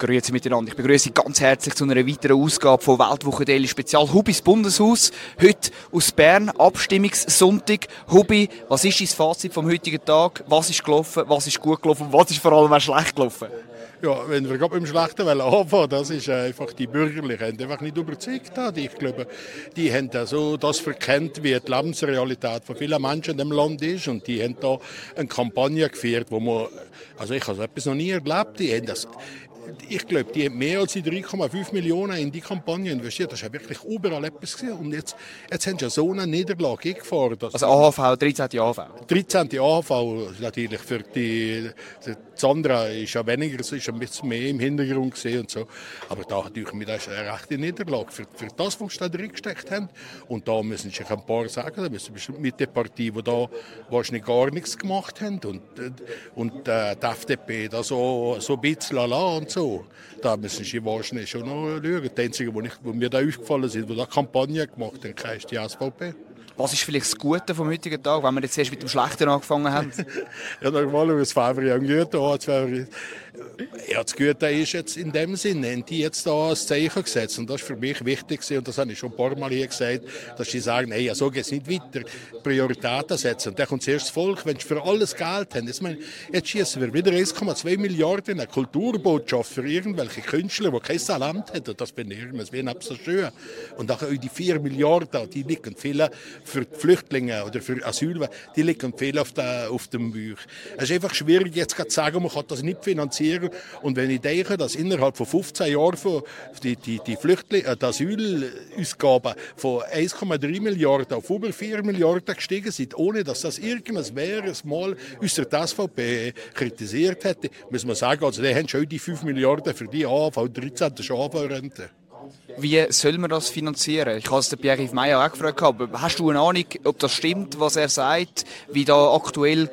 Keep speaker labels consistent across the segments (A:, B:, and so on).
A: Grüezi miteinander. Ich begrüße Sie ganz herzlich zu einer weiteren Ausgabe von Weltwoche Daily Spezial Hubis Bundeshaus. Heute aus Bern, Abstimmungssonntag. Hubi, was ist dein Fazit vom heutigen Tag? Was ist gelaufen? Was ist gut gelaufen? Was ist vor allem auch schlecht gelaufen?
B: Ja, wenn wir gerade beim Schlechten anfangen das ist einfach die Bürgerlichen, haben einfach nicht überzeugt. Ich glaube, die haben so das verkennt, wie die Lebensrealität von vielen Menschen in dem Land ist. Und die haben da eine Kampagne geführt, wo man, also ich habe so etwas noch nie erlebt. Die haben das ich glaube, die haben mehr als 3,5 Millionen in die Kampagne investiert. Das ist ja wirklich überall etwas gesehen. Und jetzt, jetzt haben sie so eine Niederlage eingefahren.
A: Also AHV, 13. AHV?
B: 13. AHV natürlich für die Sandra ist ja weniger, ist ein bisschen mehr im Hintergrund gesehen und so. Aber da natürlich ist eine rechte Niederlage für, für das, was sie da drin gesteckt haben. Und da müssen sich ein paar sagen, da müssen mit der Partei, die da wahrscheinlich gar nichts gemacht haben und, und äh, die FDP da so, so ein bisschen lala und so. Da müssen sie wahrscheinlich schon noch schauen. Die einzige, wo, ich, wo mir da aufgefallen sind, die da Kampagne gemacht haben, ist die SVP.
A: Was ist vielleicht das Gute vom heutigen Tag, wenn wir jetzt erst mit dem Schlechten angefangen haben?
B: ja, normalerweise fahren wir ja gut an. Ja, das Gute ist jetzt in dem Sinne, haben die jetzt da ein Zeichen gesetzt. Und das ist für mich wichtig und das habe ich schon ein paar Mal hier gesagt, dass sie sagen, hey, so geht es nicht weiter. Prioritäten setzen. Und dann kommt zuerst das Volk, wenn sie für alles Geld haben. Jetzt, meine, jetzt schießen wir wieder 1,2 Milliarden in eine Kulturbotschaft für irgendwelche Künstler, die kein Talent. Und das bin ich irgendwie so schön. Und auch die 4 Milliarden, die liegen viele für die Flüchtlinge oder für Asyl, die liegen viel auf, der, auf dem Buch. Es ist einfach schwierig, jetzt zu sagen, man kann das nicht finanzieren. Und wenn ich denke, dass innerhalb von 15 Jahren die, die, die Flüchtlinge, äh, die Asylausgaben von 1,3 Milliarden auf über 4 Milliarden gestiegen sind, ohne dass das irgendwas wäre, mal unsere SVP kritisiert hätte, muss man sagen, also die haben schon die 5 Milliarden für die AV 13. AV-Rente.
A: Wie soll man das finanzieren? Ich habe es Pierre-Yves Meyer auch gefragt, aber hast du eine Ahnung, ob das stimmt, was er sagt, wie da aktuell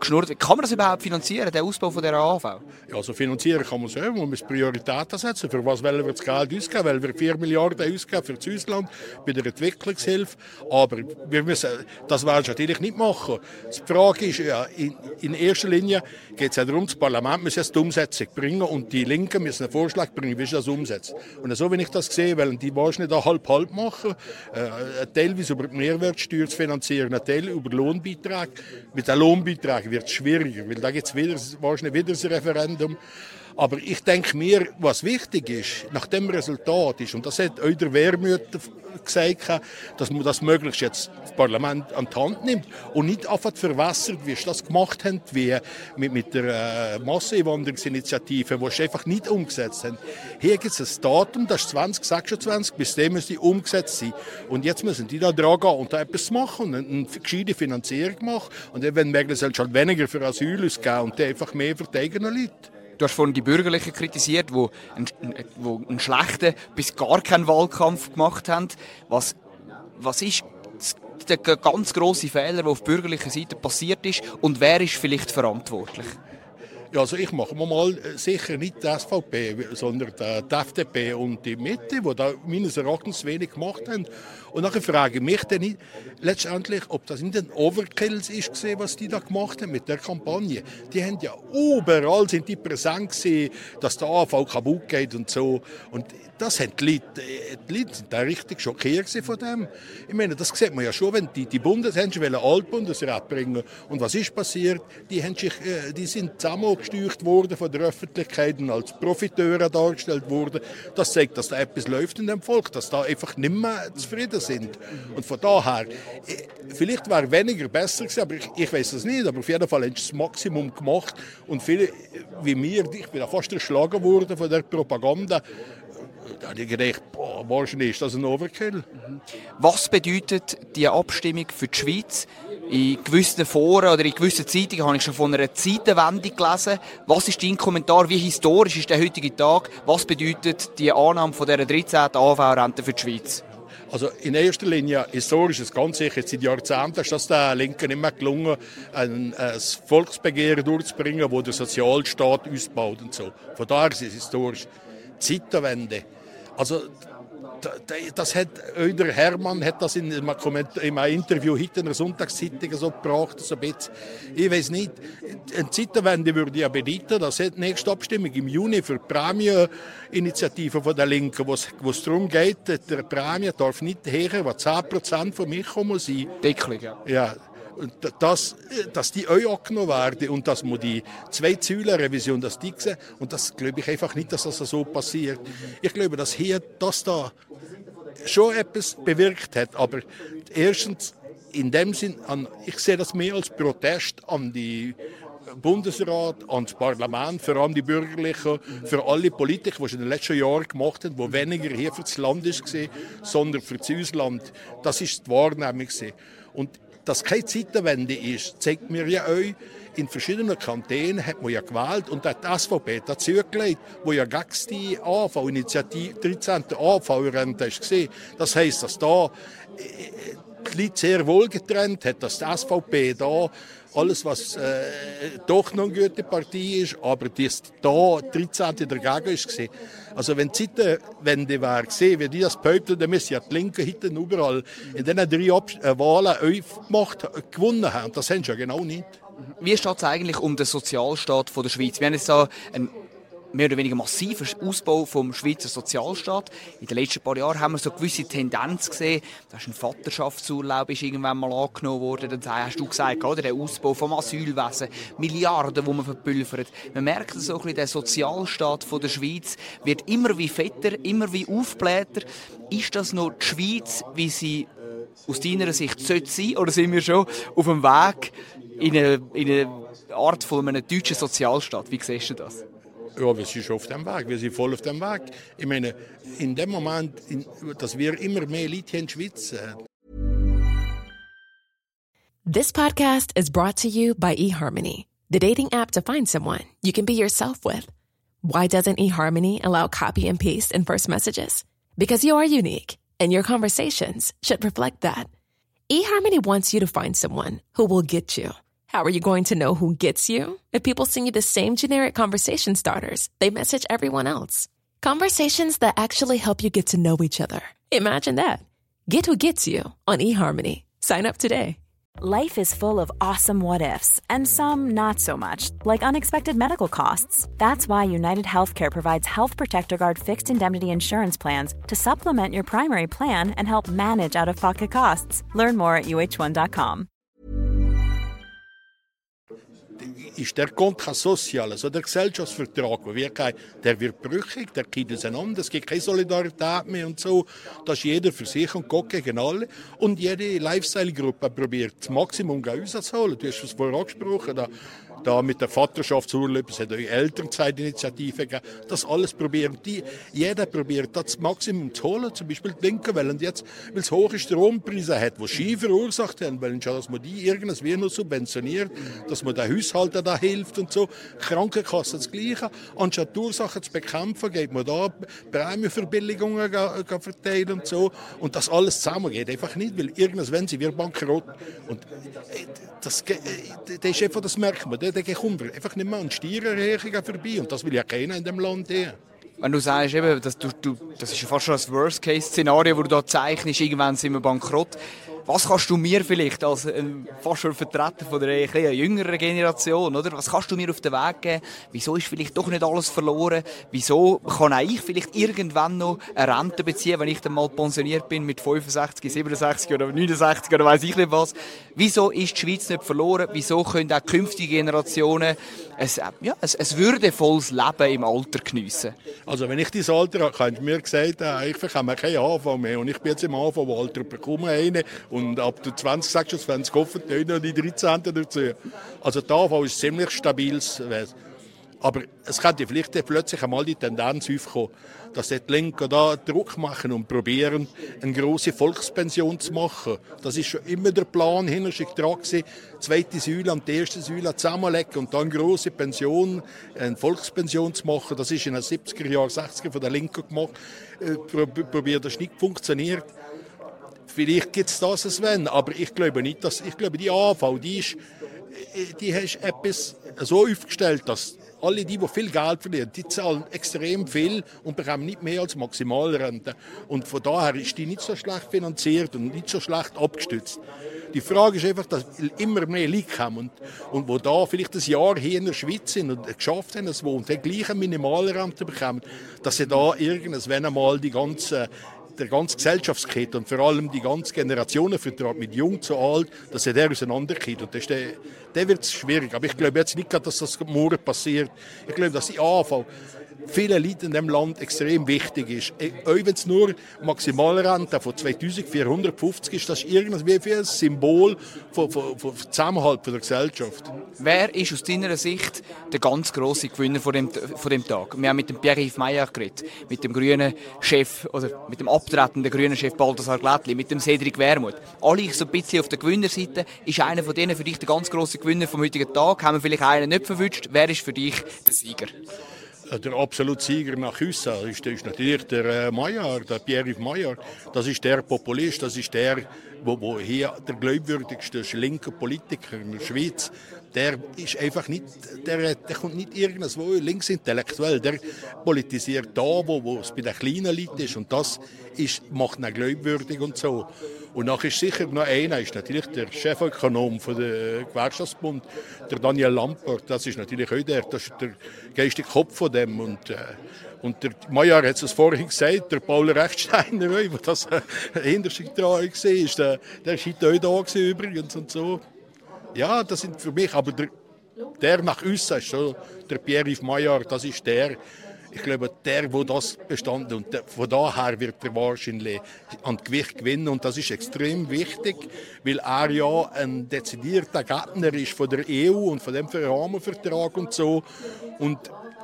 A: geschnurrt wird? Kann man das überhaupt finanzieren, den Ausbau von der AHV?
B: Ja, also finanzieren kann man es ja, man muss Prioritäten setzen. Für was wollen wir das Geld ausgeben? Weil wir 4 Milliarden ausgeben für das Ausland bei der Entwicklungshilfe. Aber wir müssen, das werden wir natürlich nicht machen. Die Frage ist ja, in, in erster Linie geht es ja darum, das Parlament muss jetzt die Umsetzung bringen und die Linken müssen einen Vorschlag bringen, wie sie das umsetzt. Und so, wenn ich das sehe, wollen die wahrscheinlich da halb-halb machen, äh, teilweise über die Mehrwertsteuer zu finanzieren, ein Teil über Lohnbeiträge. Mit den Lohnbeiträgen wird schwieriger, weil da gibt es wieder, wahrscheinlich wieder ein Referendum. Aber ich denke mir, was wichtig ist, nach dem Resultat ist, und das hat auch der Wehrmütter gesagt, dass man das möglichst jetzt das Parlament an die Hand nimmt und nicht einfach verwässert, wie sie das gemacht haben, wie mit, mit der äh, Masseneinwanderungsinitiative, die sie einfach nicht umgesetzt haben. Hier gibt es ein Datum, das ist 2026, bis dem müssen die umgesetzt sein. Und jetzt müssen die da dran gehen und da etwas machen und eine, gescheite Finanzierung machen. Und wenn möglich, soll es halt weniger für Asyl ausgeben und einfach mehr für die eigenen Leute.
A: Du hast vorhin die Bürgerlichen kritisiert, die einen, wo einen schlechten bis gar keinen Wahlkampf gemacht haben. Was, was ist der ganz große Fehler, der auf bürgerlicher Seite passiert ist und wer ist vielleicht verantwortlich?
B: Ja, also ich mache mal äh, sicher nicht die SVP, sondern die FDP und die Mitte, die da meines Erachtens wenig gemacht haben. Und nachher frage ich mich dann letztendlich, ob das in den Overkills ist, was die da gemacht haben mit der Kampagne. Die haben ja überall sind die präsent gewesen, dass der AV kaputt geht und so. Und das haben die Leute, äh, die Leute sind da richtig schockiert von dem. Ich meine, das sieht man ja schon, wenn die, die Bundeshändler wollen Altbundesrat bringen. Und was ist passiert? Die, haben sich, äh, die sind zusammengesteucht worden von der Öffentlichkeit und als Profiteure dargestellt worden. Das zeigt, dass da etwas läuft in dem Volk, dass da einfach nicht mehr zufrieden sind. Und von daher, äh, vielleicht wäre weniger besser gewesen, aber ich, ich weiß es nicht. Aber auf jeden Fall haben sie das Maximum gemacht. Und viele, wie mir, ich bin fast erschlagen worden von der Propaganda Da habe ich gedacht, boah, wahrscheinlich ist das ein Overkill.
A: Was bedeutet die Abstimmung für die Schweiz? In gewissen Foren oder in gewissen Zeitungen habe ich schon von einer Zeitenwende gelesen. Was ist dein Kommentar? Wie historisch ist der heutige Tag? Was bedeutet die Annahme von dieser 13. AV-Rente für die Schweiz?
B: Also in erster Linie historisch ist ganz sicher, seit Jahrzehnten ist das der Linken mehr gelungen, ein, ein Volksbegehren durchzubringen, wo der Sozialstaat ausbaut und so. Von daher ist es historisch. Zeitenwende. Also das hat der Hermann hat das in einem Interview heute in der Sonntagszeitung so gebracht, so ein bisschen. Ich weiß nicht, eine Zeitenwende würde ja bedeuten, dass die nächste Abstimmung im Juni für die Prämieninitiative von der Linken, wo es darum geht, der Prämie darf nicht höher als 10% von mich kommen sein.
A: Deckelung, ja.
B: ja dass, dass die euch angenommen werden und dass man die zwei Säulen Revision, dass die sehen. Und das glaube ich einfach nicht, dass das so passiert. Ich glaube, dass hier das da schon etwas bewirkt hat, aber erstens in dem Sinn, an, ich sehe das mehr als Protest an die Bundesrat, an das Parlament, vor allem die Bürgerlichen, für alle Politiker, die es in den letzten Jahren gemacht haben, die weniger hier für das Land war, sondern für das Ausland. Das ist die Wahrnehmung. Und dass keine Zeitenwende ist, zeigt mir ja euch, in verschiedenen Kantonen hat man ja gewählt und hat die SVP dazu gelegt, wo ja gegen die AV-Initiative 13. AV-Rente war. Das heisst, dass da äh, die Leute sehr wohl getrennt hat, dass die SVP da alles, was äh, doch noch eine gute Partie ist, aber das da 13. dagegen war. Also wenn die Zeitenwende wäre gesehen, wie die das behaupten, dann müssen ja die Linken hinten überall in diesen drei Ab äh, Wahlen gemacht, gewonnen haben. Das haben sie ja genau nicht.
A: Wie steht es eigentlich um den Sozialstaat von der Schweiz? Wir haben jetzt da einen mehr oder weniger massiver Ausbau vom Schweizer Sozialstaat. In den letzten paar Jahren haben wir so eine gewisse Tendenz gesehen. Da ist ein Vaterschaftsurlaub ist irgendwann mal angenommen worden. Dann hast du gesagt, oder? der Ausbau vom Asylwesen, Milliarden, die man verpulvert. Man merkt so ein bisschen, der Sozialstaat von der Schweiz wird immer wie fetter, immer wie aufblähter. Ist das noch die Schweiz, wie sie aus deiner Sicht sollte sein? Oder sind wir schon auf dem Weg in eine, in eine Art von einem deutschen Sozialstaat? Wie siehst du das?
B: Wir sind voll auf dem Weg. Ich meine, in dem Moment, in, dass wir immer mehr Leute in
C: This podcast is brought to you by eHarmony, the dating app to find someone you can be yourself with. Why doesn't eHarmony allow copy and paste in first messages? Because you are unique, and your conversations should reflect that. eHarmony wants you to find someone who will get you. How are you going to know who gets you? If people send you the same generic conversation starters, they message everyone else. Conversations that actually help you get to know each other. Imagine that. Get who gets you on eHarmony. Sign up today.
D: Life is full of awesome what ifs, and some not so much, like unexpected medical costs. That's why United Healthcare provides Health Protector Guard fixed indemnity insurance plans to supplement your primary plan and help manage out of pocket costs. Learn more at uh1.com.
B: ist der Contrat social, also der Gesellschaftsvertrag, der wird, der wird brüchig, der geht auseinander, es gibt keine Solidarität mehr und so. Da ist jeder für sich und Gott gegen alle. Und jede Lifestyle-Gruppe probiert das Maximum rauszuholen. Du hast es vorher angesprochen, da da mit der Vaterschaftsurlaub, es hat eine Elternzeitinitiative gegeben, das alles probieren die, jeder probiert das Maximum zu holen, zum Beispiel die Linken wollen jetzt, weil es hohe Strompreise hat, die Ski verursacht haben, wollen schon, dass man die irgendwie noch subventioniert, dass man den Haushalten da hilft und so, Krankenkasse das Gleiche, anstatt die Ursachen zu bekämpfen, geht man da Prämienverbilligungen verteilen und so. Und das alles zusammen geht einfach nicht, weil irgendwann sind wir bankrott und äh, das, äh, das ist einfach, das merkt man, der, der kommt einfach nicht mehr an Steuererhöhungen vorbei. Und das will ja keiner in dem Land hier.
A: Wenn du sagst, eben, dass du, du, das ist fast schon das Worst-Case-Szenario, das du da zeichnest, irgendwann sind wir bankrott. Was kannst du mir vielleicht als ein fast schon Vertreter von der eher jüngeren Generation, oder? Was kannst du mir auf den Weg geben? Wieso ist vielleicht doch nicht alles verloren? Wieso kann auch ich vielleicht irgendwann noch eine Rente beziehen, wenn ich dann mal pensioniert bin mit 65, 67 oder 69 oder weiß ich nicht was? Wieso ist die Schweiz nicht verloren? Wieso können auch künftige Generationen ein, ja, ein, ein würdevolles Leben im Alter geniessen?
B: Also wenn ich dieses Alter habe, kannst du mir gesagt, ich bekomme keinen Anfang mehr und ich bin jetzt im Anfangsalter, bekomme einen und ab der 20 sagst du, es werden geholfen, noch die 13. dazu. Also der Anfang ist ziemlich stabil. Aber es könnte vielleicht plötzlich einmal die Tendenz aufkommen, dass die Linken da Druck machen und probieren, eine große Volkspension zu machen. Das ist schon immer der Plan hinter sich dran gewesen. Zweite Säule und die erste Säule zusammenlegen und dann eine große Pension, eine Volkspension zu machen. Das ist in den 70er Jahren, 60er von der Linken gemacht. Äh, probiert, das nicht funktioniert. Vielleicht gibt es das, Sven, aber ich glaube nicht, dass, ich glaube, die AV, die ist, äh, die hast etwas so aufgestellt, dass alle die, die viel Geld verdienen, die zahlen extrem viel und bekommen nicht mehr als Maximalrente. Und von daher ist die nicht so schlecht finanziert und nicht so schlecht abgestützt. Die Frage ist einfach, dass immer mehr Leute kommen und, und wo da vielleicht ein Jahr hier in der Schweiz sind und geschafft haben, dass wo die gleiche Minimalrente bekommen, dass sie da irgendwann einmal die ganze der ganze Gesellschaftskette und vor allem die ganze Generationenvertrag mit jung zu alt, dass er der auseinandergeht. Und das der, der wird schwierig. Aber ich glaube jetzt nicht, dass das morgen passiert. Ich glaube, dass die AV vielen Leuten in diesem Land extrem wichtig ist. Äh, auch wenn es nur Maximalrente von 2450 ist, das ist irgendwie ein Symbol von, von, von Zusammenhalt der Gesellschaft.
A: Wer ist aus deiner Sicht der ganz große Gewinner von dem, von dem Tag? Wir haben mit dem Pierre-Yves Meyer geredet, mit dem grünen Chef, oder mit dem abtretenden grünen Chef Balthasar Glättli, mit dem Cedric Wermuth. Alle so ein bisschen auf der Gewinnerseite. Ist einer von denen für dich der ganz große Gewinner vom heutigen Tag? Haben wir vielleicht einen nicht verwünscht? Wer ist für dich der Sieger?
B: Der absolute Sieger nach uns ist, ist natürlich der äh, Maillard, der Pierre-Yves Maillard. Das ist der Populist, das ist der, wo, wo hier der glaubwürdigste linke Politiker in der Schweiz. Der ist einfach nicht, der, der kommt nicht irgendwo linksintellektuell. Der politisiert da, wo, wo es bei den kleinen Leuten ist und das ist, macht ihn glaubwürdig und so. Und nachher ist sicher noch einer, ist natürlich der Chefökonom von der Gewerkschaftsbund, der Daniel Lampert. Das ist natürlich auch der, das ist der geistige Kopf von dem. Und, äh, und der Mayer hat es vorhin gesagt, der Paul Rechtsteiner, der das äh, hinter sich dran war, der, der ist heute auch da übrigens und so. Ja, das sind für mich, aber der, der nach uns ist so, der Pierre-Yves Mayer, das ist der, ich glaube, der, wo das bestanden und der, von daher wird er wahrscheinlich an Gewicht gewinnen und das ist extrem wichtig, weil er ja ein dezidierter Gärtner ist von der EU und von dem Rahmenvertrag und so. Und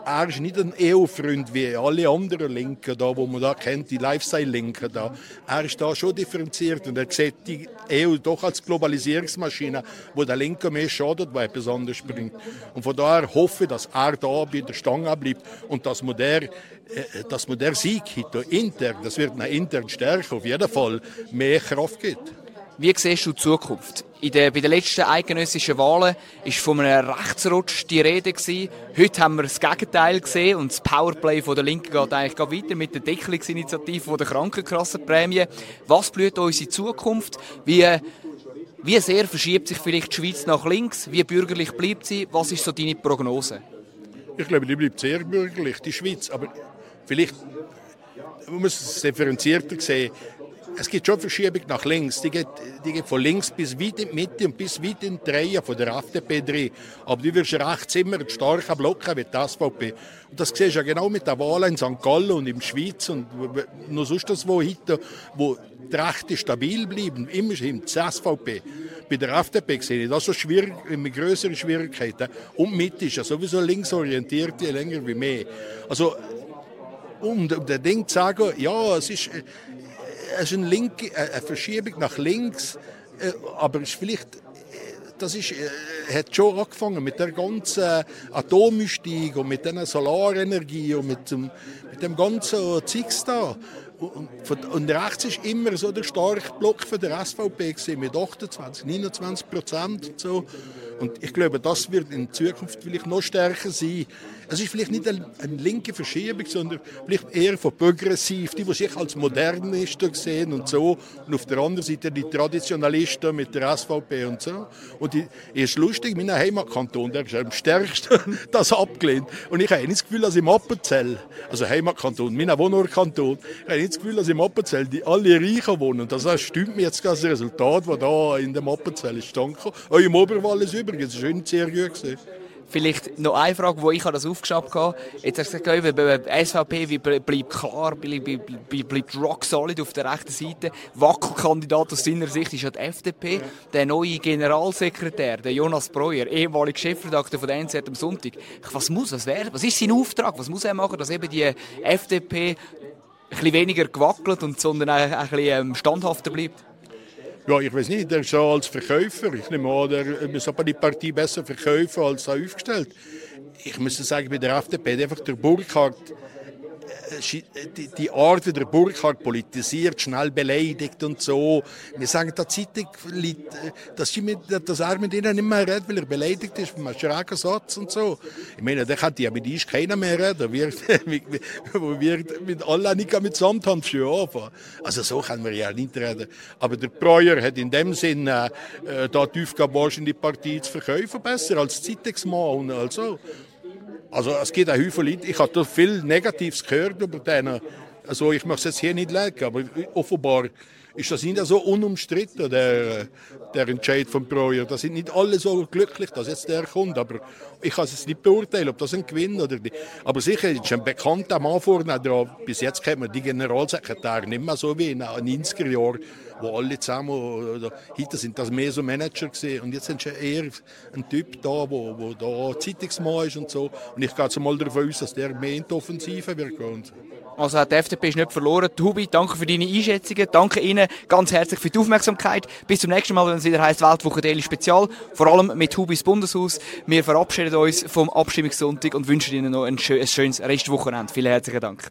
B: er ist nicht ein EU-Freund wie alle anderen Linken, da, wo man da kennt, die Lifestyle-Linken. Da. Er ist da schon differenziert und er sieht die EU doch als Globalisierungsmaschine, wo der Linke mehr schadet, weil etwas anderes bringt. Und von daher hoffe ich, dass er da bei der Stange bleibt und dass man der, äh, dass man der Sieg intern, das wird eine intern Stärke auf jeden Fall, mehr Kraft gibt.
A: Wie siehst du die Zukunft? In der, bei den letzten eidgenössischen Wahlen war von einem Rechtsrutsch die Rede. Gewesen. Heute haben wir das Gegenteil gesehen und das Powerplay von der Linken geht eigentlich weiter mit der Deckelungsinitiative der Krankenkassenprämie. Was blüht unsere Zukunft? Wie, wie sehr verschiebt sich vielleicht die Schweiz nach links? Wie bürgerlich bleibt sie? Was ist so deine Prognose?
B: Ich glaube, die bleibt sehr bürgerlich, die Schweiz. Aber vielleicht man muss es differenzierter sehen es gibt schon Verschiebung nach links. Die geht, die geht von links bis weit in die Mitte und bis weit in die Reihe von der FDP drin. Aber du wirst rechts immer einen starken Block haben wie die SVP. Und das siehst du ja genau mit der Wahl in St. Gallen und in der Schweiz und noch sonst das wo wo die Rechte stabil bleiben, immerhin die SVP. Bei der FDP sehe ich das so schwierig, mit größeren Schwierigkeiten. Und Mitte ist ja sowieso linksorientiert, länger wie mehr. Also, um, um das Ding zu sagen, ja, es ist, es ist eine, linke, äh, eine Verschiebung nach links, äh, aber ist vielleicht das ist, äh, hat schon angefangen mit der ganzen Atommystik und mit der Solarenergie und mit dem, mit dem ganzen Zeugs da. Und, rechts ist immer so der starke Block für der SVP gewesen, mit 28, 29 Prozent und so. Und ich glaube, das wird in Zukunft vielleicht noch stärker sein. Es ist vielleicht nicht eine, eine linke Verschiebung, sondern vielleicht eher von progressiv, die, die sich als Modernisten sehen und so. Und auf der anderen Seite die Traditionalisten mit der SVP und so. Und die, ist lustig, mein Heimatkanton, der ist am stärksten das abgelehnt. Und ich habe das Gefühl, dass im Appenzell, also Heimatkanton, mein Wohnortkanton, nicht das Gefühl, dass im Appenzell die alle Reichen wohnen. Das stimmt mir jetzt das Resultat, das da in dem Appenzell ist. Auch im Oberwall ist übrigens schön sehr gut gewesen.
A: Vielleicht noch eine Frage, wo ich das aufgeschnappt habe. Jetzt hast du gesagt, SVP bleibt klar, bleibt rock solid auf der rechten Seite. Wackelkandidat aus seiner Sicht ist ja die FDP. Der neue Generalsekretär, der Jonas Breuer, ehemaliger Chefredakteur von der NZ am Sonntag. Was muss das werden? Was ist sein Auftrag? Was muss er machen, dass eben die FDP ein bisschen weniger gewackelt und sondern ein, bisschen ähm, standhafter bleibt?
B: Ja, ich weiß nicht, der ist so als Verkäufer. Ich nehme an, der muss aber die Partie besser verkaufen als aufgestellt. Ich muss sagen, bei der FDP einfach der Burkhardt die Art, wie der Burkhardt politisiert, schnell beleidigt und so. Wir sagen der Zeitung, dass, sie dass er mit ihnen nicht mehr redet, weil er beleidigt ist, mit einem schrägen Satz und so. Ich meine, der kann ja mit uns keiner mehr reden. Wir, wir mit allen nicht mit Samthandschuhen anfangen. Also so kann man ja nicht reden. Aber der Breuer hat in dem Sinne äh, da die Aufgabe, in die Partie zu verkaufen, besser als Zeitungsmann und also. Also es gibt auch viele Leute, ich habe viel Negatives gehört über denen. Also ich möchte es jetzt hier nicht legen, aber offenbar ist das nicht so unumstritten, der, der Entscheid von Breuer. Da sind nicht alle so glücklich, dass jetzt der kommt, aber ich kann es nicht beurteilen, ob das ein Gewinn oder nicht. Aber sicher ist ein bekannter Mann vorne dran. Bis jetzt kennt man die Generalsekretäre nicht mehr so wie in den 90er Jahren wo alle zusammen, oder, heute sind das mehr so Manager gesehen und jetzt ist eher ein Typ da, wo, wo da Zeitungsmann ist und so. Und ich gehe jetzt mal davon aus, dass der mehr in die Offensive wird gehen.
A: Also die FDP ist nicht verloren. Hubi, danke für deine Einschätzungen. Danke Ihnen ganz herzlich für die Aufmerksamkeit. Bis zum nächsten Mal, wenn es wieder heißt Weltwoche Daily Spezial. Vor allem mit Hubis Bundeshaus. Wir verabschieden uns vom Abstimmungssonntag und wünschen Ihnen noch ein, schönes Restwochenende. Vielen herzlichen Dank.